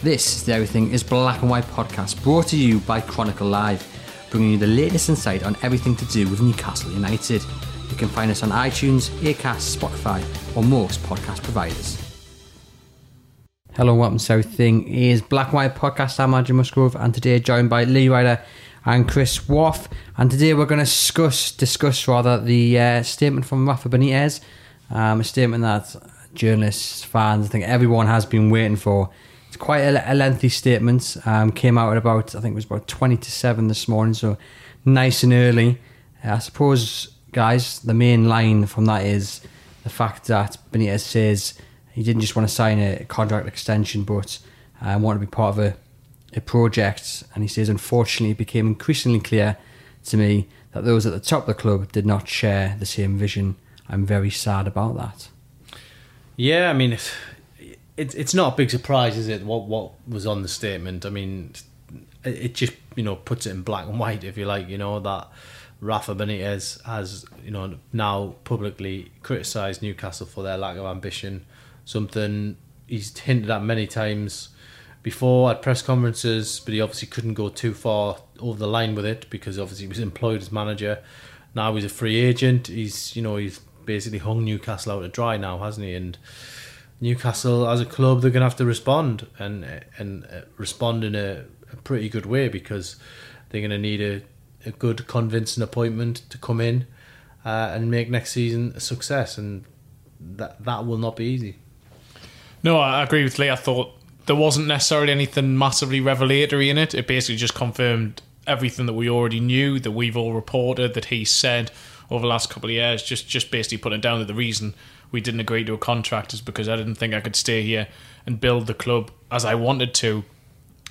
This is the Everything is Black and White podcast brought to you by Chronicle Live, bringing you the latest insight on everything to do with Newcastle United. You can find us on iTunes, Acast, Spotify, or most podcast providers. Hello, welcome to Everything is Black and White podcast. I'm Andrew Musgrove, and today joined by Lee Ryder and Chris Waugh. And today we're going to discuss, discuss rather, the uh, statement from Rafa Benitez, um, a statement that journalists, fans, I think everyone has been waiting for quite a, a lengthy statement. Um, came out at about, I think it was about 20 to 7 this morning, so nice and early. Uh, I suppose, guys, the main line from that is the fact that Benitez says he didn't just want to sign a contract extension, but uh, wanted to be part of a, a project. And he says, unfortunately, it became increasingly clear to me that those at the top of the club did not share the same vision. I'm very sad about that. Yeah, I mean, it's it's not a big surprise, is it? What what was on the statement? I mean, it just you know puts it in black and white, if you like. You know that Rafa Benitez has you know now publicly criticised Newcastle for their lack of ambition, something he's hinted at many times before at press conferences, but he obviously couldn't go too far over the line with it because obviously he was employed as manager. Now he's a free agent. He's you know he's basically hung Newcastle out to dry now, hasn't he? And Newcastle as a club they're going to have to respond and and uh, respond in a, a pretty good way because they're going to need a, a good convincing appointment to come in uh, and make next season a success and that that will not be easy. No, I agree with Lee. I thought there wasn't necessarily anything massively revelatory in it. It basically just confirmed everything that we already knew, that we've all reported, that he said over the last couple of years. Just just basically putting down that the reason we didn't agree to a contract is because I didn't think I could stay here and build the club as I wanted to.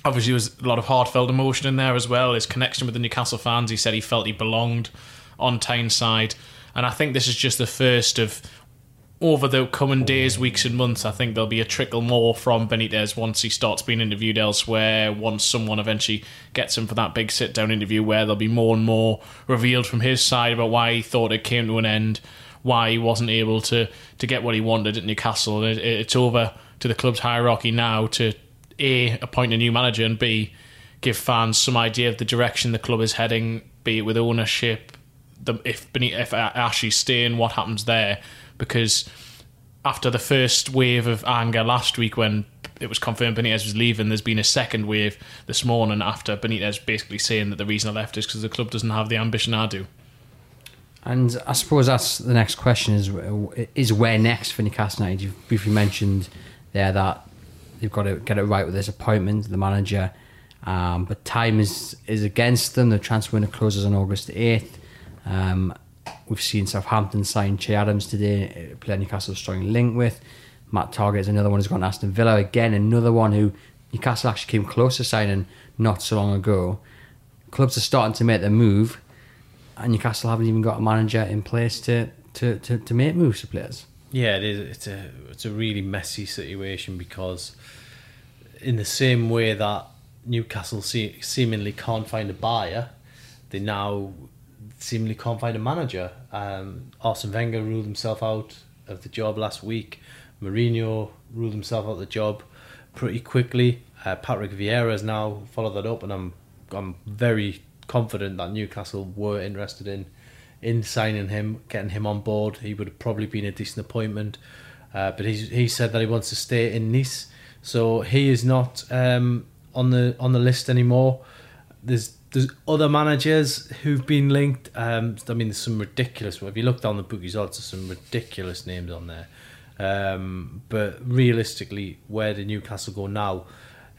Obviously, there was a lot of heartfelt emotion in there as well. His connection with the Newcastle fans, he said he felt he belonged on Tyneside. And I think this is just the first of over the coming days, weeks, and months, I think there'll be a trickle more from Benitez once he starts being interviewed elsewhere. Once someone eventually gets him for that big sit down interview, where there'll be more and more revealed from his side about why he thought it came to an end, why he wasn't able to to get what he wanted at Newcastle. It, it's over to the club's hierarchy now to a appoint a new manager and b give fans some idea of the direction the club is heading, be it with ownership, the, if if Ashley's staying, what happens there? Because after the first wave of anger last week when it was confirmed Benitez was leaving. There's been a second wave this morning after Benitez basically saying that the reason I left is because the club doesn't have the ambition I do. And I suppose that's the next question is is where next for Newcastle United? You've briefly mentioned there that they've got to get it right with this appointment, the manager. Um, but time is is against them. The transfer window closes on August 8th. Um, we've seen Southampton sign Che Adams today, player Newcastle strong link with. Matt Targett is another one who's gone to Aston Villa. Again, another one who Newcastle actually came close to signing not so long ago. Clubs are starting to make their move and Newcastle haven't even got a manager in place to to, to, to make moves to players. Yeah, it is. It's a it's a really messy situation because in the same way that Newcastle se- seemingly can't find a buyer, they now seemingly can't find a manager. Um, Arsene Wenger ruled himself out of the job last week. Mourinho ruled himself out of the job pretty quickly. Uh, Patrick Vieira has now followed that up, and I'm I'm very confident that Newcastle were interested in in signing him, getting him on board. He would have probably been a decent appointment, uh, but he's, he said that he wants to stay in Nice, so he is not um, on the on the list anymore. There's there's other managers who've been linked. Um, I mean, there's some ridiculous. If you look down the bookies odds, there's some ridiculous names on there. Um, but realistically, where do Newcastle go now?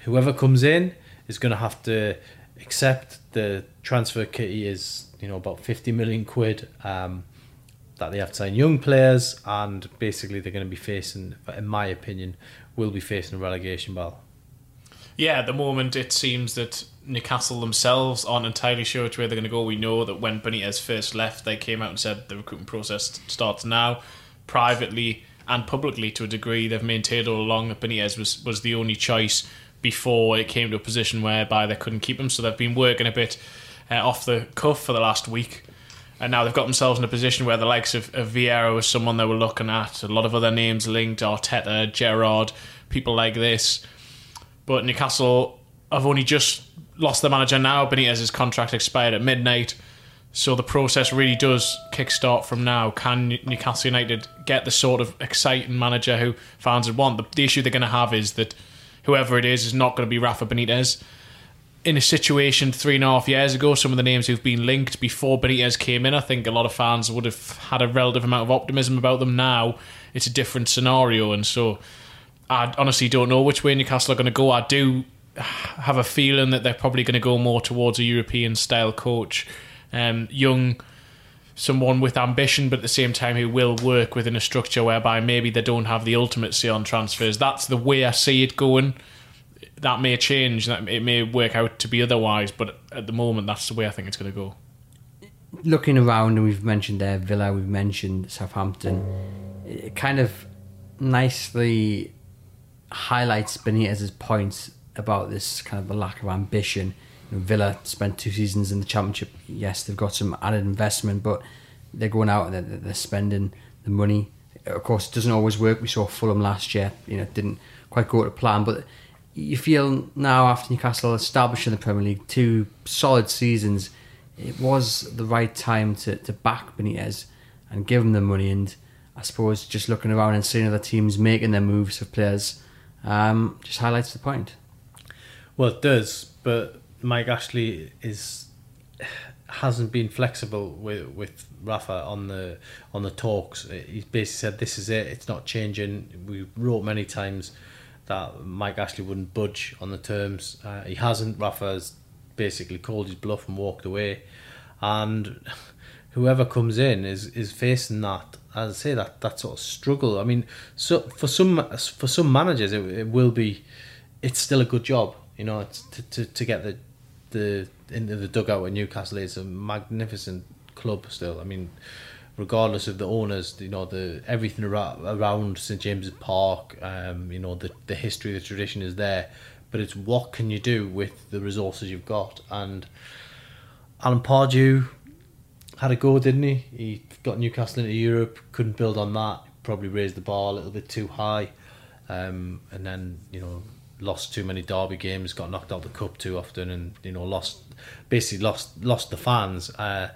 Whoever comes in is going to have to accept the transfer kitty is you know about 50 million quid um, that they have to sign young players and basically they're going to be facing in my opinion will be facing a relegation battle. Yeah at the moment it seems that Newcastle themselves aren't entirely sure which way they're going to go. We know that when Benitez first left they came out and said the recruitment process starts now. Privately and publicly to a degree they've maintained all along that Benitez was, was the only choice before it came to a position whereby they couldn't keep him. So they've been working a bit uh, off the cuff for the last week. And now they've got themselves in a position where the likes of, of Vieira was someone they were looking at. A lot of other names linked Arteta, Gerrard, people like this. But Newcastle have only just lost their manager now. Benitez's contract expired at midnight. So the process really does kickstart from now. Can Newcastle United get the sort of exciting manager who fans would want? The, the issue they're going to have is that whoever it is is not going to be Rafa Benitez. In a situation three and a half years ago, some of the names who've been linked before Benitez came in, I think a lot of fans would have had a relative amount of optimism about them. Now it's a different scenario, and so I honestly don't know which way Newcastle are going to go. I do have a feeling that they're probably going to go more towards a European style coach um, young, someone with ambition, but at the same time who will work within a structure whereby maybe they don't have the ultimate say on transfers. That's the way I see it going. That may change. That it may work out to be otherwise, but at the moment, that's the way I think it's going to go. Looking around, and we've mentioned there Villa, we've mentioned Southampton. It kind of nicely highlights Benitez's points about this kind of a lack of ambition Villa spent two seasons in the Championship. Yes, they've got some added investment, but they're going out and they're, they're spending the money. Of course, it doesn't always work. We saw Fulham last year. You know, didn't quite go to plan, but you feel now after Newcastle established in the Premier League, two solid seasons, it was the right time to, to back Benitez and give him the money. And I suppose just looking around and seeing other teams making their moves for players um, just highlights the point. Well, it does, but Mike Ashley is hasn't been flexible with with Rafa on the on the talks. He's basically said this is it. It's not changing. We wrote many times that Mike Ashley wouldn't budge on the terms. Uh, he hasn't. Rafa's basically called his bluff and walked away, and whoever comes in is is facing that. As I say, that that sort of struggle. I mean, so for some for some managers, it, it will be. It's still a good job, you know, to, to, to get the the into the dugout at Newcastle is a magnificent club still. I mean, regardless of the owners, you know the everything around, around St James's Park, um, you know the the history, the tradition is there, but it's what can you do with the resources you've got. And Alan Pardew had a go, didn't he? He got Newcastle into Europe, couldn't build on that. Probably raised the bar a little bit too high, um, and then you know lost too many derby games, got knocked out the cup too often, and you know lost basically lost lost the fans. Uh,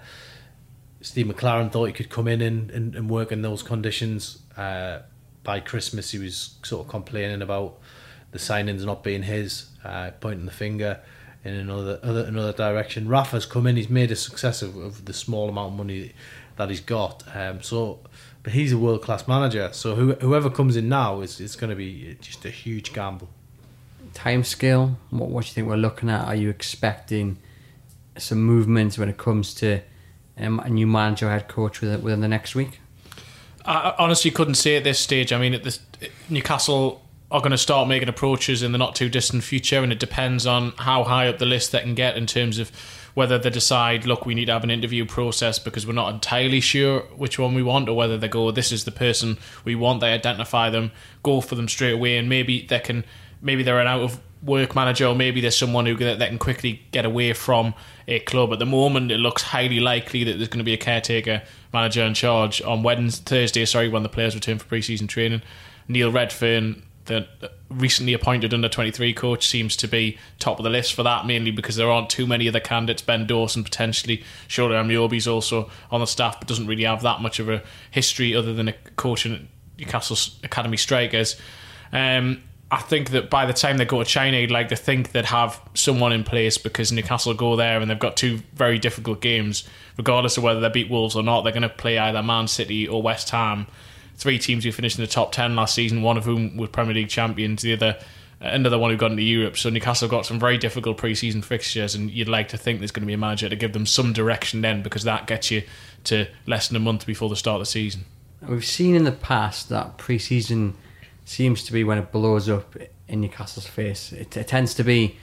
Steve McClaren thought he could come in and, and, and work in those conditions. Uh, by Christmas, he was sort of complaining about the signings not being his, uh, pointing the finger in another other, another direction. Rafa's come in; he's made a success of, of the small amount of money that he's got. Um, so, but he's a world class manager. So who, whoever comes in now is is going to be just a huge gamble time scale? What, what do you think we're looking at? Are you expecting some movement when it comes to um, a new manager, head coach within, within the next week? I honestly couldn't say at this stage. I mean, at this, Newcastle are going to start making approaches in the not too distant future, and it depends on how high up the list they can get in terms of whether they decide, look, we need to have an interview process because we're not entirely sure which one we want, or whether they go, this is the person we want. They identify them, go for them straight away, and maybe they can maybe they're an out of work manager, or maybe there's someone who that can quickly get away from a club. At the moment, it looks highly likely that there's going to be a caretaker manager in charge on Wednesday, Thursday. Sorry, when the players return for pre-season training. Neil Redfern, the recently appointed under 23 coach, seems to be top of the list for that, mainly because there aren't too many other candidates. Ben Dawson potentially, Shola Ameobi's also on the staff, but doesn't really have that much of a history other than a coach in Newcastle's academy strikers. Um, I think that by the time they go to China, you'd like to think they'd have someone in place because Newcastle go there and they've got two very difficult games. Regardless of whether they beat Wolves or not, they're going to play either Man City or West Ham. Three teams who finished in the top 10 last season, one of whom was Premier League champions, the other another one who got into Europe. So Newcastle got some very difficult pre-season fixtures, and you'd like to think there's going to be a manager to give them some direction then, because that gets you to less than a month before the start of the season. We've seen in the past that pre-season seems to be when it blows up in Newcastle's face. It, it tends to be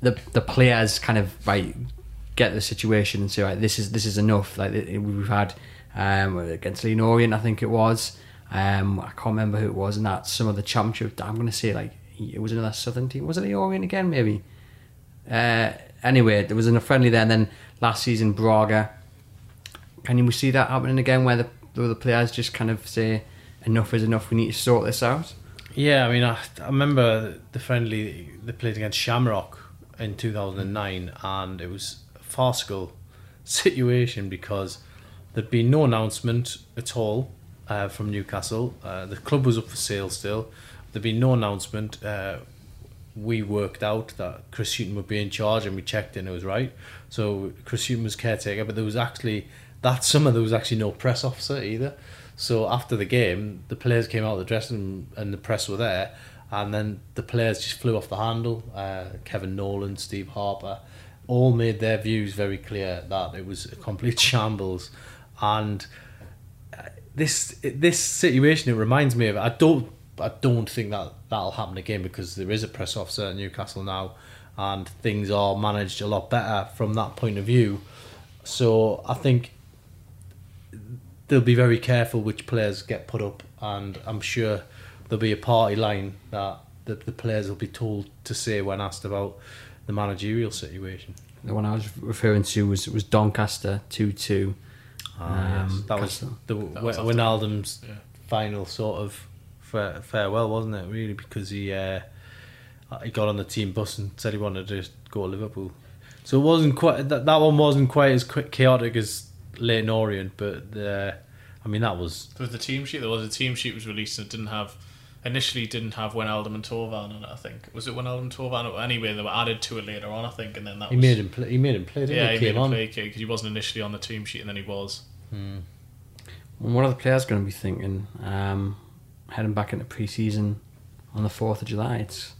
the the players kind of right get the situation and say this is this is enough. Like we've had um, against Leyton Orient, I think it was. Um, I can't remember who it was, and that some of the championship. I'm going to say like it was another Southern team. Was it the Orient again? Maybe. Uh, anyway, there was a friendly there, and then last season Braga. Can you see that happening again, where the, where the players just kind of say enough is enough. We need to sort this out. Yeah, I mean, I, I remember the friendly they played against Shamrock in 2009, and it was a farcical situation because there'd been no announcement at all uh, from Newcastle. Uh, the club was up for sale still. There'd been no announcement. Uh, we worked out that Chris Hughton would be in charge, and we checked and it was right. So Chris Hughton was caretaker, but there was actually that summer there was actually no press officer either. So after the game, the players came out of the dressing room and the press were there, and then the players just flew off the handle. Uh, Kevin Nolan, Steve Harper, all made their views very clear that it was a complete shambles, and uh, this this situation it reminds me of. I don't I don't think that that'll happen again because there is a press officer at Newcastle now, and things are managed a lot better from that point of view. So I think they'll be very careful which players get put up, and I'm sure there'll be a party line that the, the players will be told to say when asked about the managerial situation. The one I was referring to was was Doncaster two two. Ah, yes. Um, That was Castle. the That was Wijnaldum's Yeah. final sort of fa- farewell, wasn't it? Really, because he uh, he got on the team bus and said he wanted to go to Liverpool. So it wasn't quite that, that one wasn't quite as chaotic as Leyton Orient, but uh, I mean that was There was the team sheet. There was a team sheet was released and it didn't have initially didn't have Wijnaldum and Torvan on it. I think was it Wijnaldum Torvan? Anyway, they were added to it later on. I think, and then that he was, made him play. He made him play. Didn't Yeah, he? he came made him on. play because he wasn't initially on the team sheet, and then he was. And what are the players going to be thinking? Um, heading back into pre-season on the fourth of July. It's,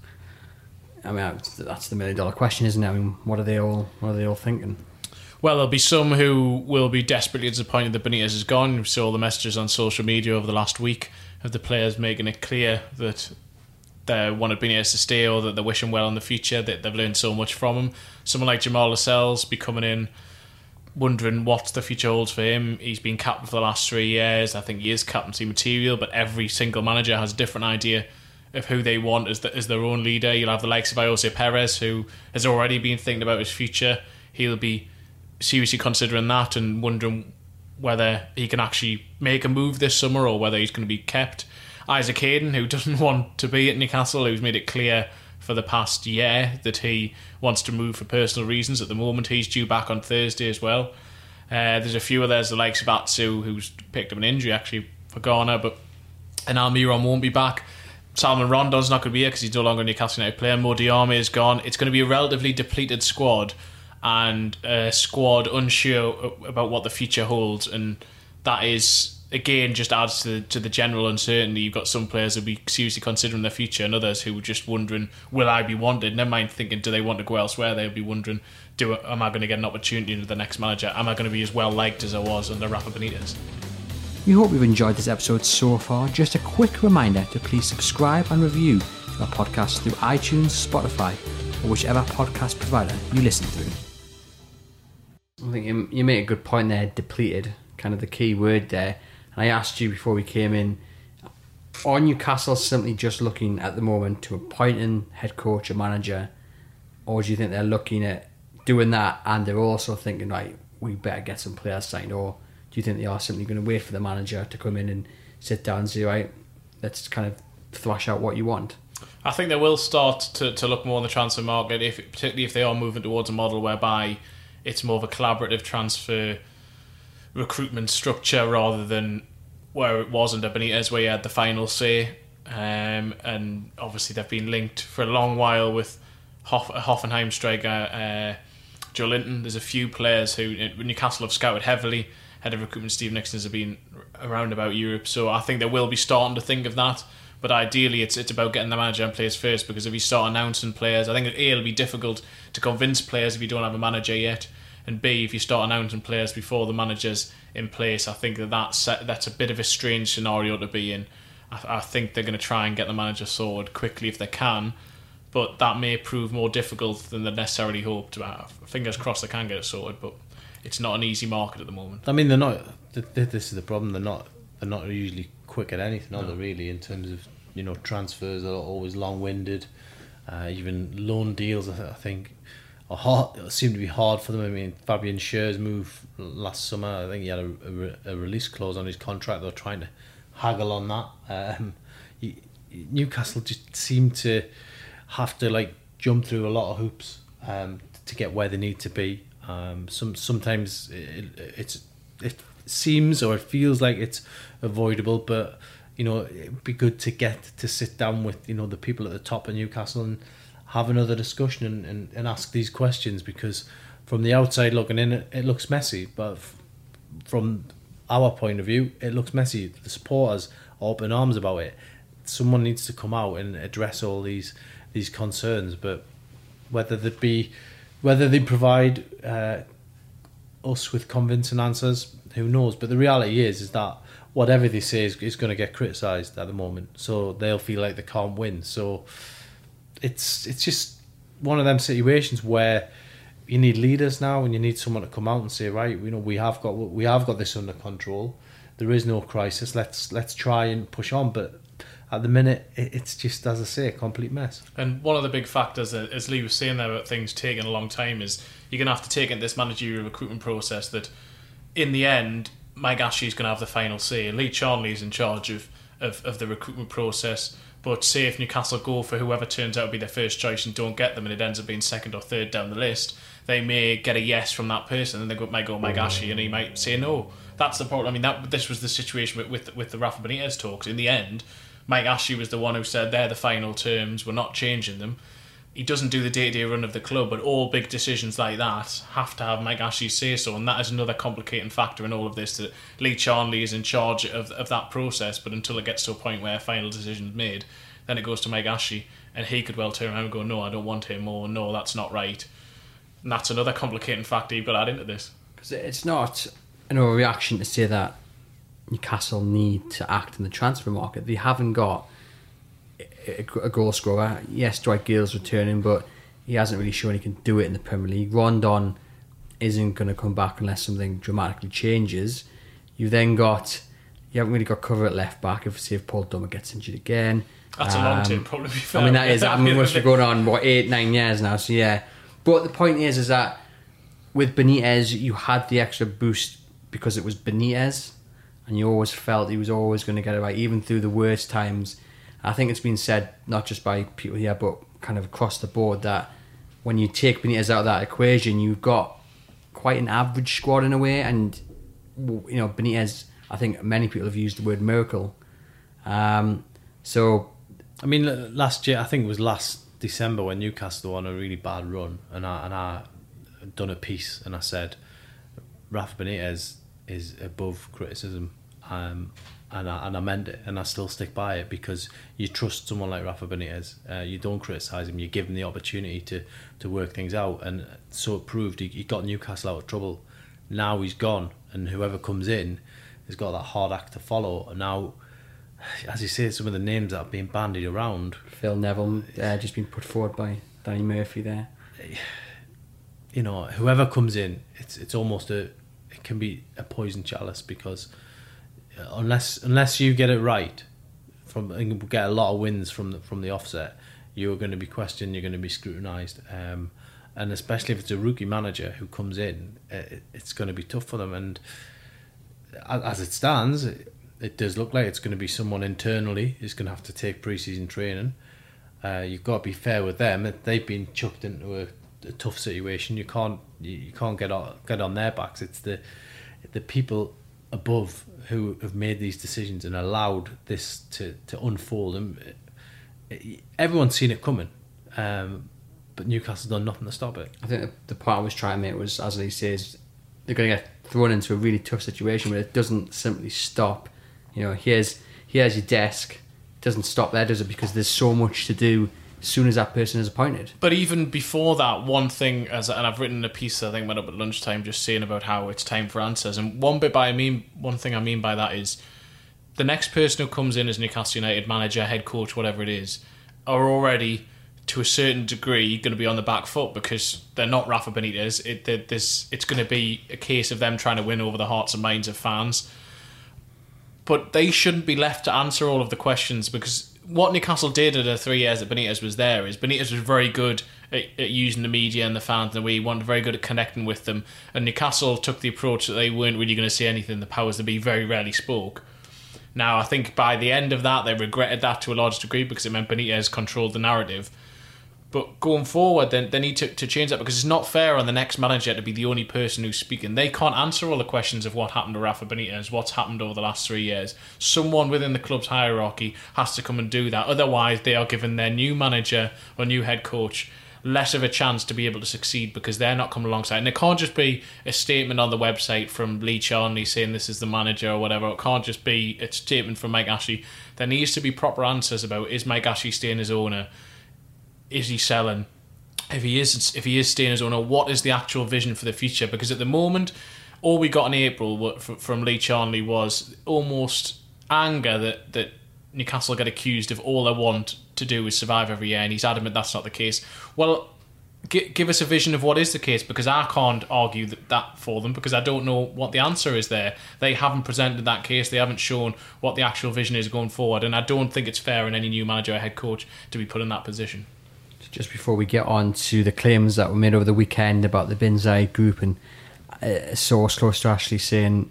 I mean, that's- that's the million dollar question, isn't it? I mean, what are they all? What are they all thinking? Well, there'll be some who will be desperately disappointed that Benitez is gone. We saw the messages on social media over the last week of the players making it clear that they wanted Benitez to stay or that they wish him well in the future, that they've learned so much from him. Someone like Jamal Lascelles be coming in wondering what the future holds for him. He's been captain for the last three years. I think he is captaincy material, but every single manager has a different idea of who they want as, the, as their own leader. You'll have the likes of Ayoze Perez, who has already been thinking about his future. He'll be seriously considering that and wondering whether he can actually make a move this summer or whether he's going to be kept. Isaac Hayden, who doesn't want to be at Newcastle, who's made it clear for the past year that he wants to move for personal reasons. At the moment, he's due back on Thursday as well. Uh, there's a few others, the likes of Atsu, who's picked up an injury actually for Ghana, but and Almiron won't be back. Salomon Rondon's not going to be here because he's no longer a Newcastle United player. Mo Diamé is gone. It's going to be a relatively depleted squad and a squad unsure about what the future holds, and that is again just adds to the, to the general uncertainty. You've got some players who'll be seriously considering their future, and others who are just wondering, will I be wanted? Never mind thinking, do they want to go elsewhere? They'll be wondering, do am I going to get an opportunity under the next manager? Am I going to be as well liked as I was under Rafa Benitez? We hope you've enjoyed this episode so far. Just a quick reminder to please subscribe and review our podcast through iTunes, Spotify, or whichever podcast provider you listen through. I think you, you make a good point there, depleted, kind of the key word there. And I asked you before we came in, are Newcastle simply just looking at the moment to appointing head coach or manager, or do you think they're looking at doing that and they're also thinking, right, we better get some players signed, or do you think they are simply going to wait for the manager to come in and sit down and say, right, let's kind of thrash out what you want? I think they will start to, to look more on the transfer market, if particularly if they are moving towards a model whereby it's more of a collaborative transfer recruitment structure rather than where it was under Benitez, where you had the final say. Um, and obviously, they've been linked for a long while with Hoff, Hoffenheim striker uh, Joelinton. There's a few players who Newcastle have scouted heavily. Head of recruitment Steve Nixon has been around about Europe, so I think they will be starting to think of that. But ideally, it's it's about getting the manager and players first because if you start announcing players, I think A, it'll be difficult to convince players if you don't have a manager yet, and B, if you start announcing players before the manager's in place, I think that that's that's a bit of a strange scenario to be in. I, I think they're going to try and get the manager sorted quickly if they can, but that may prove more difficult than they necessarily hoped. Fingers crossed they can get it sorted, but it's not an easy market at the moment. I mean, they're not. th- th- This is the problem. They're not. They're not usually quick at anything, are they? Really, in terms of you know transfers, are always long-winded. Uh, even loan deals, I, think, are hard. Seem to be hard for them. I mean, Fabian Schär's move last summer. I think he had a, a, a release clause on his contract. They're trying to haggle on that. Um, he, Newcastle just seem to have to like jump through a lot of hoops um, to get where they need to be. Um, some sometimes it, it's it seems or it feels like it's avoidable, but you know it'd be good to get to sit down with you know the people at the top of Newcastle and have another discussion and, and, and ask these questions because from the outside looking in it, it looks messy, but f- from our point of view it looks messy. The supporters are open arms about it. Someone needs to come out and address all these these concerns, but whether they be whether they provide uh, us with convincing answers, who knows? But the reality is, is that whatever they say is, is going to get criticised at the moment. So they'll feel like they can't win. So it's it's just one of them situations where you need leaders now, and you need someone to come out and say, right, you know, we have got we have got this under control. There is no crisis. Let's let's try and push on. But at the minute, it's just as I say, a complete mess. And one of the big factors, uh, as Lee was saying there, about things taking a long time, is you're going to have to take into this managerial recruitment process that, in the end, Mike Ashley's going to have the final say. Lee Charnley's in charge of, of, of the recruitment process. But say if Newcastle go for whoever turns out to be their first choice and don't get them, and it ends up being second or third down the list, they may get a yes from that person, and they go, might go Mike Ashley, and he might say no. That's the problem. I mean, that this was the situation with with, with the Rafa Benitez talks. In the end, Mike Ashley was the one who said they're the final terms. We're not changing them. He doesn't do the day to day run of the club, but all big decisions like that have to have Mike Ashley say so, and that is another complicating factor in all of this. That Lee Charnley is in charge of, of that process, but until it gets to a point where a final decision is made, then it goes to Mike Ashley, and he could well turn around and go, "No, I don't want him," or "No, that's not right." And that's another complicating factor you've got to add into this. Because it's not an overreaction to say that Newcastle need to act in the transfer market. They haven't got a, goal scorer. Yes, Dwight Gayle's returning, but he hasn't really shown he can do it in the Premier League. Rondon isn't going to come back unless something dramatically changes. You've then got you haven't really got cover at left back if say if Paul Dummett gets injured again. That's um, a long term problem. I mean that is. I mean we're going on what eight nine years now. So yeah, but the point is is that with Benitez you had the extra boost because it was Benitez and you always felt he was always going to get it right, even through the worst times. I think it's been said not just by people here, but kind of across the board that when you take Benitez out of that equation, you've got quite an average squad in a way, and you know Benitez. I think many people have used the word miracle. Um, so, I mean, last year I think it was last December when Newcastle won a really bad run, and I and I done a piece and I said Rafa Benitez is above criticism. Um, and I, and I meant it, and I still stick by it because you trust someone like Rafa Benitez. Uh, you don't criticise him. You give him the opportunity to, to work things out, and so it proved. He, he got Newcastle out of trouble. Now he's gone, and whoever comes in has got that hard act to follow. And now, as you say, some of the names that are being bandied around. Phil Neville uh, just been put forward by Danny Murphy there. You know, whoever comes in, it's it's almost a it can be a poison chalice because unless unless you get it right from and get a lot of wins from the, from the offset, you're going to be questioned. You're going to be scrutinised, um, and especially if it's a rookie manager who comes in, it, it's going to be tough for them. And as it stands, it, does look like it's going to be someone internally who's going to have to take preseason training. Uh, you've got to be fair with them. They've been chucked into a a tough situation. You can't you can't get on get on their backs. It's the the people above who have made these decisions and allowed this to to unfold. And everyone's seen it coming, um, but Newcastle's done nothing to stop it. I think the point I was trying to make was, as Lee says, they're going to get thrown into a really tough situation, but it doesn't simply stop. You know, here's here's your desk. It doesn't stop there, does it? Because there's so much to do as soon as that person is appointed. But even before that, one thing, as and I've written a piece I think went up at lunchtime, just saying about how it's time for answers. And one bit by I mean, one thing I mean by that is the next person who comes in as Newcastle United manager, head coach, whatever it is, are already to a certain degree going to be on the back foot because they're not Rafa Benitez. It, this, it's going to be a case of them trying to win over the hearts and minds of fans. But they shouldn't be left to answer all of the questions because what Newcastle did in the three years that Benitez was there is Benitez was very good at, at, using the media and the fans and we wanted very good at connecting with them. And Newcastle took the approach that they weren't really going to say anything. The powers that be very rarely spoke. Now, I think by the end of that, they regretted that to a large degree because it meant Benitez controlled the narrative. But going forward, then they need to, to change that because it's not fair on the next manager to be the only person who's speaking. They can't answer all the questions of what happened to Rafa Benitez, what's happened over the last three years. Someone within the club's hierarchy has to come and do that. Otherwise, they are giving their new manager or new head coach less of a chance to be able to succeed because they're not coming alongside. And it can't just be a statement on the website from Lee Charnley saying this is the manager or whatever. It can't just be a statement from Mike Ashley. There needs to be proper answers about is Mike Ashley staying as owner? Is he selling? If he is, if he is staying as owner, what is the actual vision for the future? Because at the moment, all we got in April from Lee Charnley was almost anger that that Newcastle get accused of all they want to do is survive every year, and he's adamant that's not the case. Well, g- give us a vision of what is the case because I can't argue that, that for them because I don't know what the answer is there. They haven't presented that case, they haven't shown what the actual vision is going forward, and I don't think it's fair in any new manager or head coach to be put in that position. Just before we get on to the claims that were made over the weekend about the Bin Zayed group and a source close to Ashley saying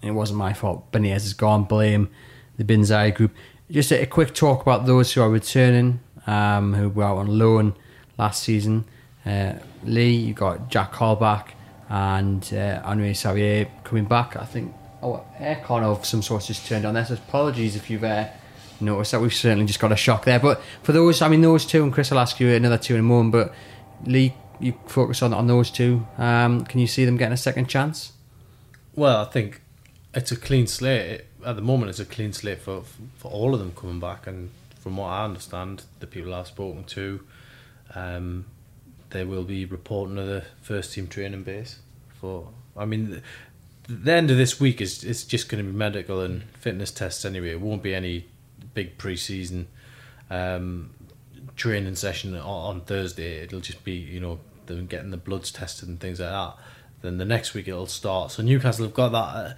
it wasn't my fault, Benitez has gone, blame the Bin Zayed group just a, a, quick talk about those who are returning, um, who were out on loan last season. Uh, Lee, you've got Jack Colback and uh, Henri Saivet coming back. I think oh, aircon of some sort just turned on there. So apologies if you've uh, noticed that. We've certainly just got a shock there. But for those, I mean, those two, and Chris, I'll ask you another two in a moment. But Lee, you focus on on those two. Um, can you see them getting a second chance? Well, I think it's a clean slate at the moment it's a clean slate for for all of them coming back, and from what I understand, the people I've spoken to, um, they will be reporting to the first team training base. For I mean, the, the end of this week is it's just going to be medical and fitness tests anyway. It won't be any big pre-season um, training session on, Thursday. It'll just be you know them getting the bloods tested and things like that. Then the next week it'll start. So Newcastle have got that. Uh,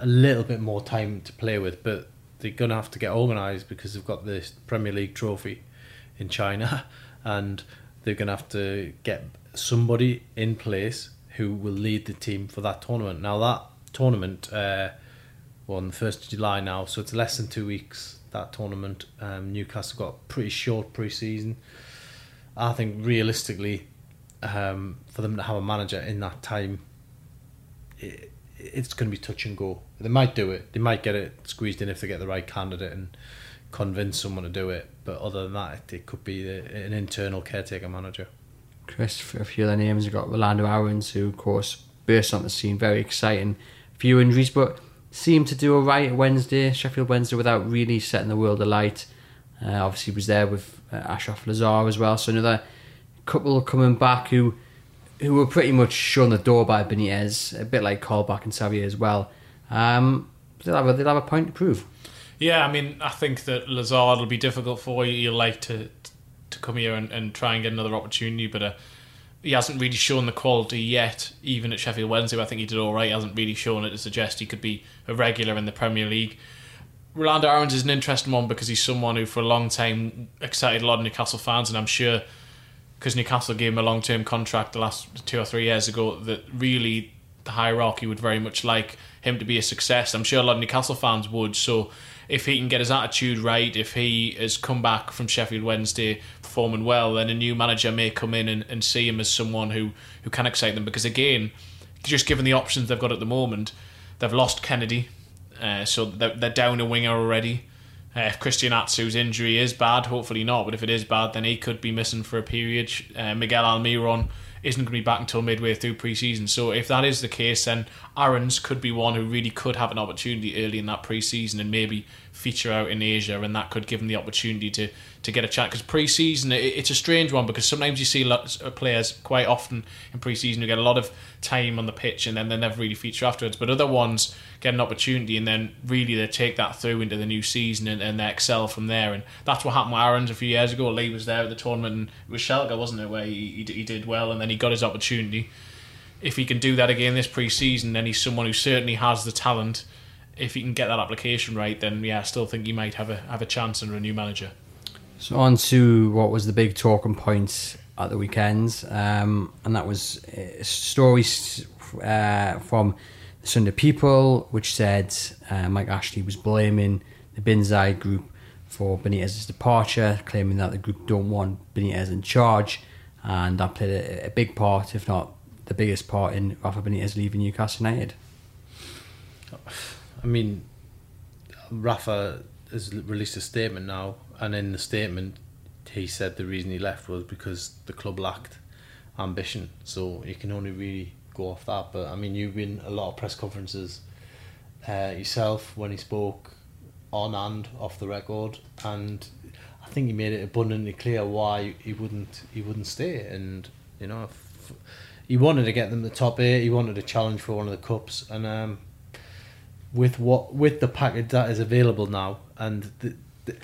a little bit more time to play with, but they're gonna have to get organised because they've got this Premier League trophy in China, and they're gonna have to get somebody in place who will lead the team for that tournament. Now that tournament, uh, on the first of July now, so it's less than two weeks. That tournament, um, Newcastle got pretty short pre-season. I think realistically, um, for them to have a manager in that time, it, it's going to be touch and go. They might do it. They might get it squeezed in if they get the right candidate and convince someone to do it. But other than that, it, could be an internal caretaker manager. Chris, for a few other names, you've got Rolando Aarons, who, of course, burst on the scene. Very exciting. Few injuries, but seemed to do all right Wednesday, Sheffield Wednesday, without really setting the world alight. Uh, obviously, was there with uh, Achraf Lazaar as well. So another couple coming back who who were pretty much shown the door by Benitez, a bit like Colback and Saivet as well. Um, they'll have, a, they'll have a point to prove. Yeah, I mean, I think that Lazaar will be difficult for you. You'll like to to come here and, and try and get another opportunity, but uh, he hasn't really shown the quality yet. Even at Sheffield Wednesday, I think he did all right. He hasn't really shown it to suggest he could be a regular in the Premier League. Rolando Aarons is an interesting one because he's someone who, for a long time, excited a lot of Newcastle fans, and I'm sure because Newcastle gave him a long term contract the last two or three years ago, that really the hierarchy would very much like him to be a success. I'm sure a lot of Newcastle fans would. So if he can get his attitude right, if he has come back from Sheffield Wednesday performing well, then a new manager may come in and, and see him as someone who, who can excite them. Because again, just given the options they've got at the moment, they've lost Kennedy, uh, so they're, they're down a winger already. Uh, if Christian Atsu's injury is bad, hopefully not, but if it is bad, then he could be missing for a period. Uh, Miguel Almiron isn't going to be back until midway through pre-season. So if that is the case, then Aarons could be one who really could have an opportunity early in that pre-season and maybe feature out in Asia, and that could give him the opportunity to to get a chat. Because pre-season, it, it's a strange one because sometimes you see lots of players quite often in pre-season who get a lot of time on the pitch and then they never really feature afterwards. But other ones get an opportunity and then really they take that through into the new season and, and they excel from there. And that's what happened with Aarons a few years ago. Lee was there at the tournament and it was Schalke, wasn't it, where he, he, he did well and then he got his opportunity. If he can do that again this pre-season, then he's someone who certainly has the talent if he can get that application right, then yeah, I still think he might have a have a chance under a new manager. So on to what was the big talking point at the weekends, um, and that was uh, stories uh, from the Sunday People, which said uh, Mike Ashley was blaming the Bin Zayed group for Benitez's departure, claiming that the group don't want Benitez in charge, and that played a, a big part, if not the biggest part, in Rafa Benitez leaving Newcastle United. I mean, Rafa has released a statement now, and in the statement, he said the reason he left was because the club lacked ambition. So you can only really go off that. But I mean, you've been a lot of press conferences uh, yourself when he spoke on and off the record, and I think he made it abundantly clear why he wouldn't he wouldn't stay. And you know, f- he wanted to get them the top eight. He wanted a challenge for one of the cups, and um, with what with the package that is available now, and the, the,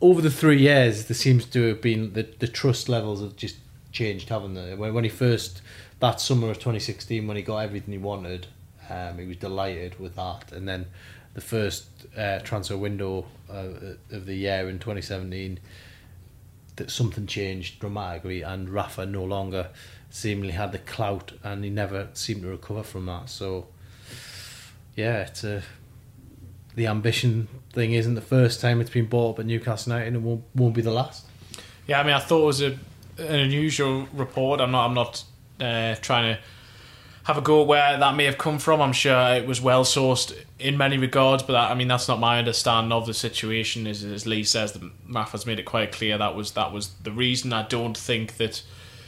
over the three years, there seems to have been the, the trust levels have just changed, haven't they? When, when he first that summer of 2016, when he got everything he wanted, um, he was delighted with that, and then the first uh, transfer window uh, of the year in 2017, that something changed dramatically, and Rafa no longer seemingly had the clout, and he never seemed to recover from that. So, yeah, it's a the ambition thing isn't the first time it's been bought up at Newcastle United, and it won't, won't be the last. Yeah, I mean, I thought it was a, an unusual report. I'm not. I'm not uh, trying to have a go at where that may have come from. I'm sure it was well sourced in many regards, but that, I mean, that's not my understanding of the situation. As, as Lee says, the has made it quite clear that was that was the reason. I don't think that.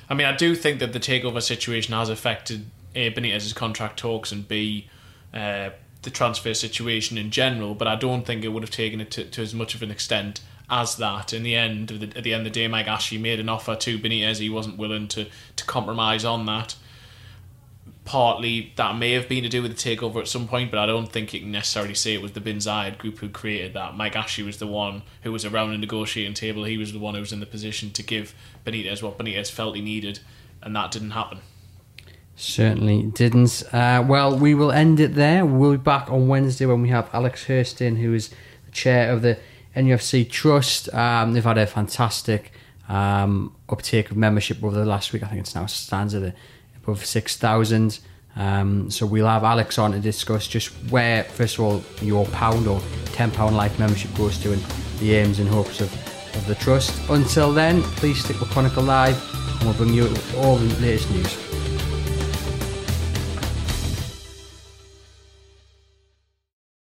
I mean, I do think that the takeover situation has affected A Benitez's contract talks and B. Uh, the transfer situation in general, but I don't think it would have taken it to, to as much of an extent as that. In the end, the, at the end of the day, Mike Ashley made an offer to Benitez. He wasn't willing to to compromise on that. Partly that may have been to do with the takeover at some point, but I don't think you can necessarily say it was the Bin Zayed group who created that. Mike Ashley was the one who was around the negotiating table. He was the one who was in the position to give Benitez what Benitez felt he needed, and that didn't happen. Certainly didn't. Uh, well, we will end it there. We'll be back on Wednesday when we have Alex Hurston, who is the chair of the NUFC Trust. Um, they've had a fantastic um, uptake of membership over the last week. I think it's now stands at above 6,000. Um, so we'll have Alex on to discuss just where, first of all, your pound or £10 life membership goes to and the aims and hopes of, of the Trust. Until then, please stick with Chronicle Live and we'll bring you all the latest news.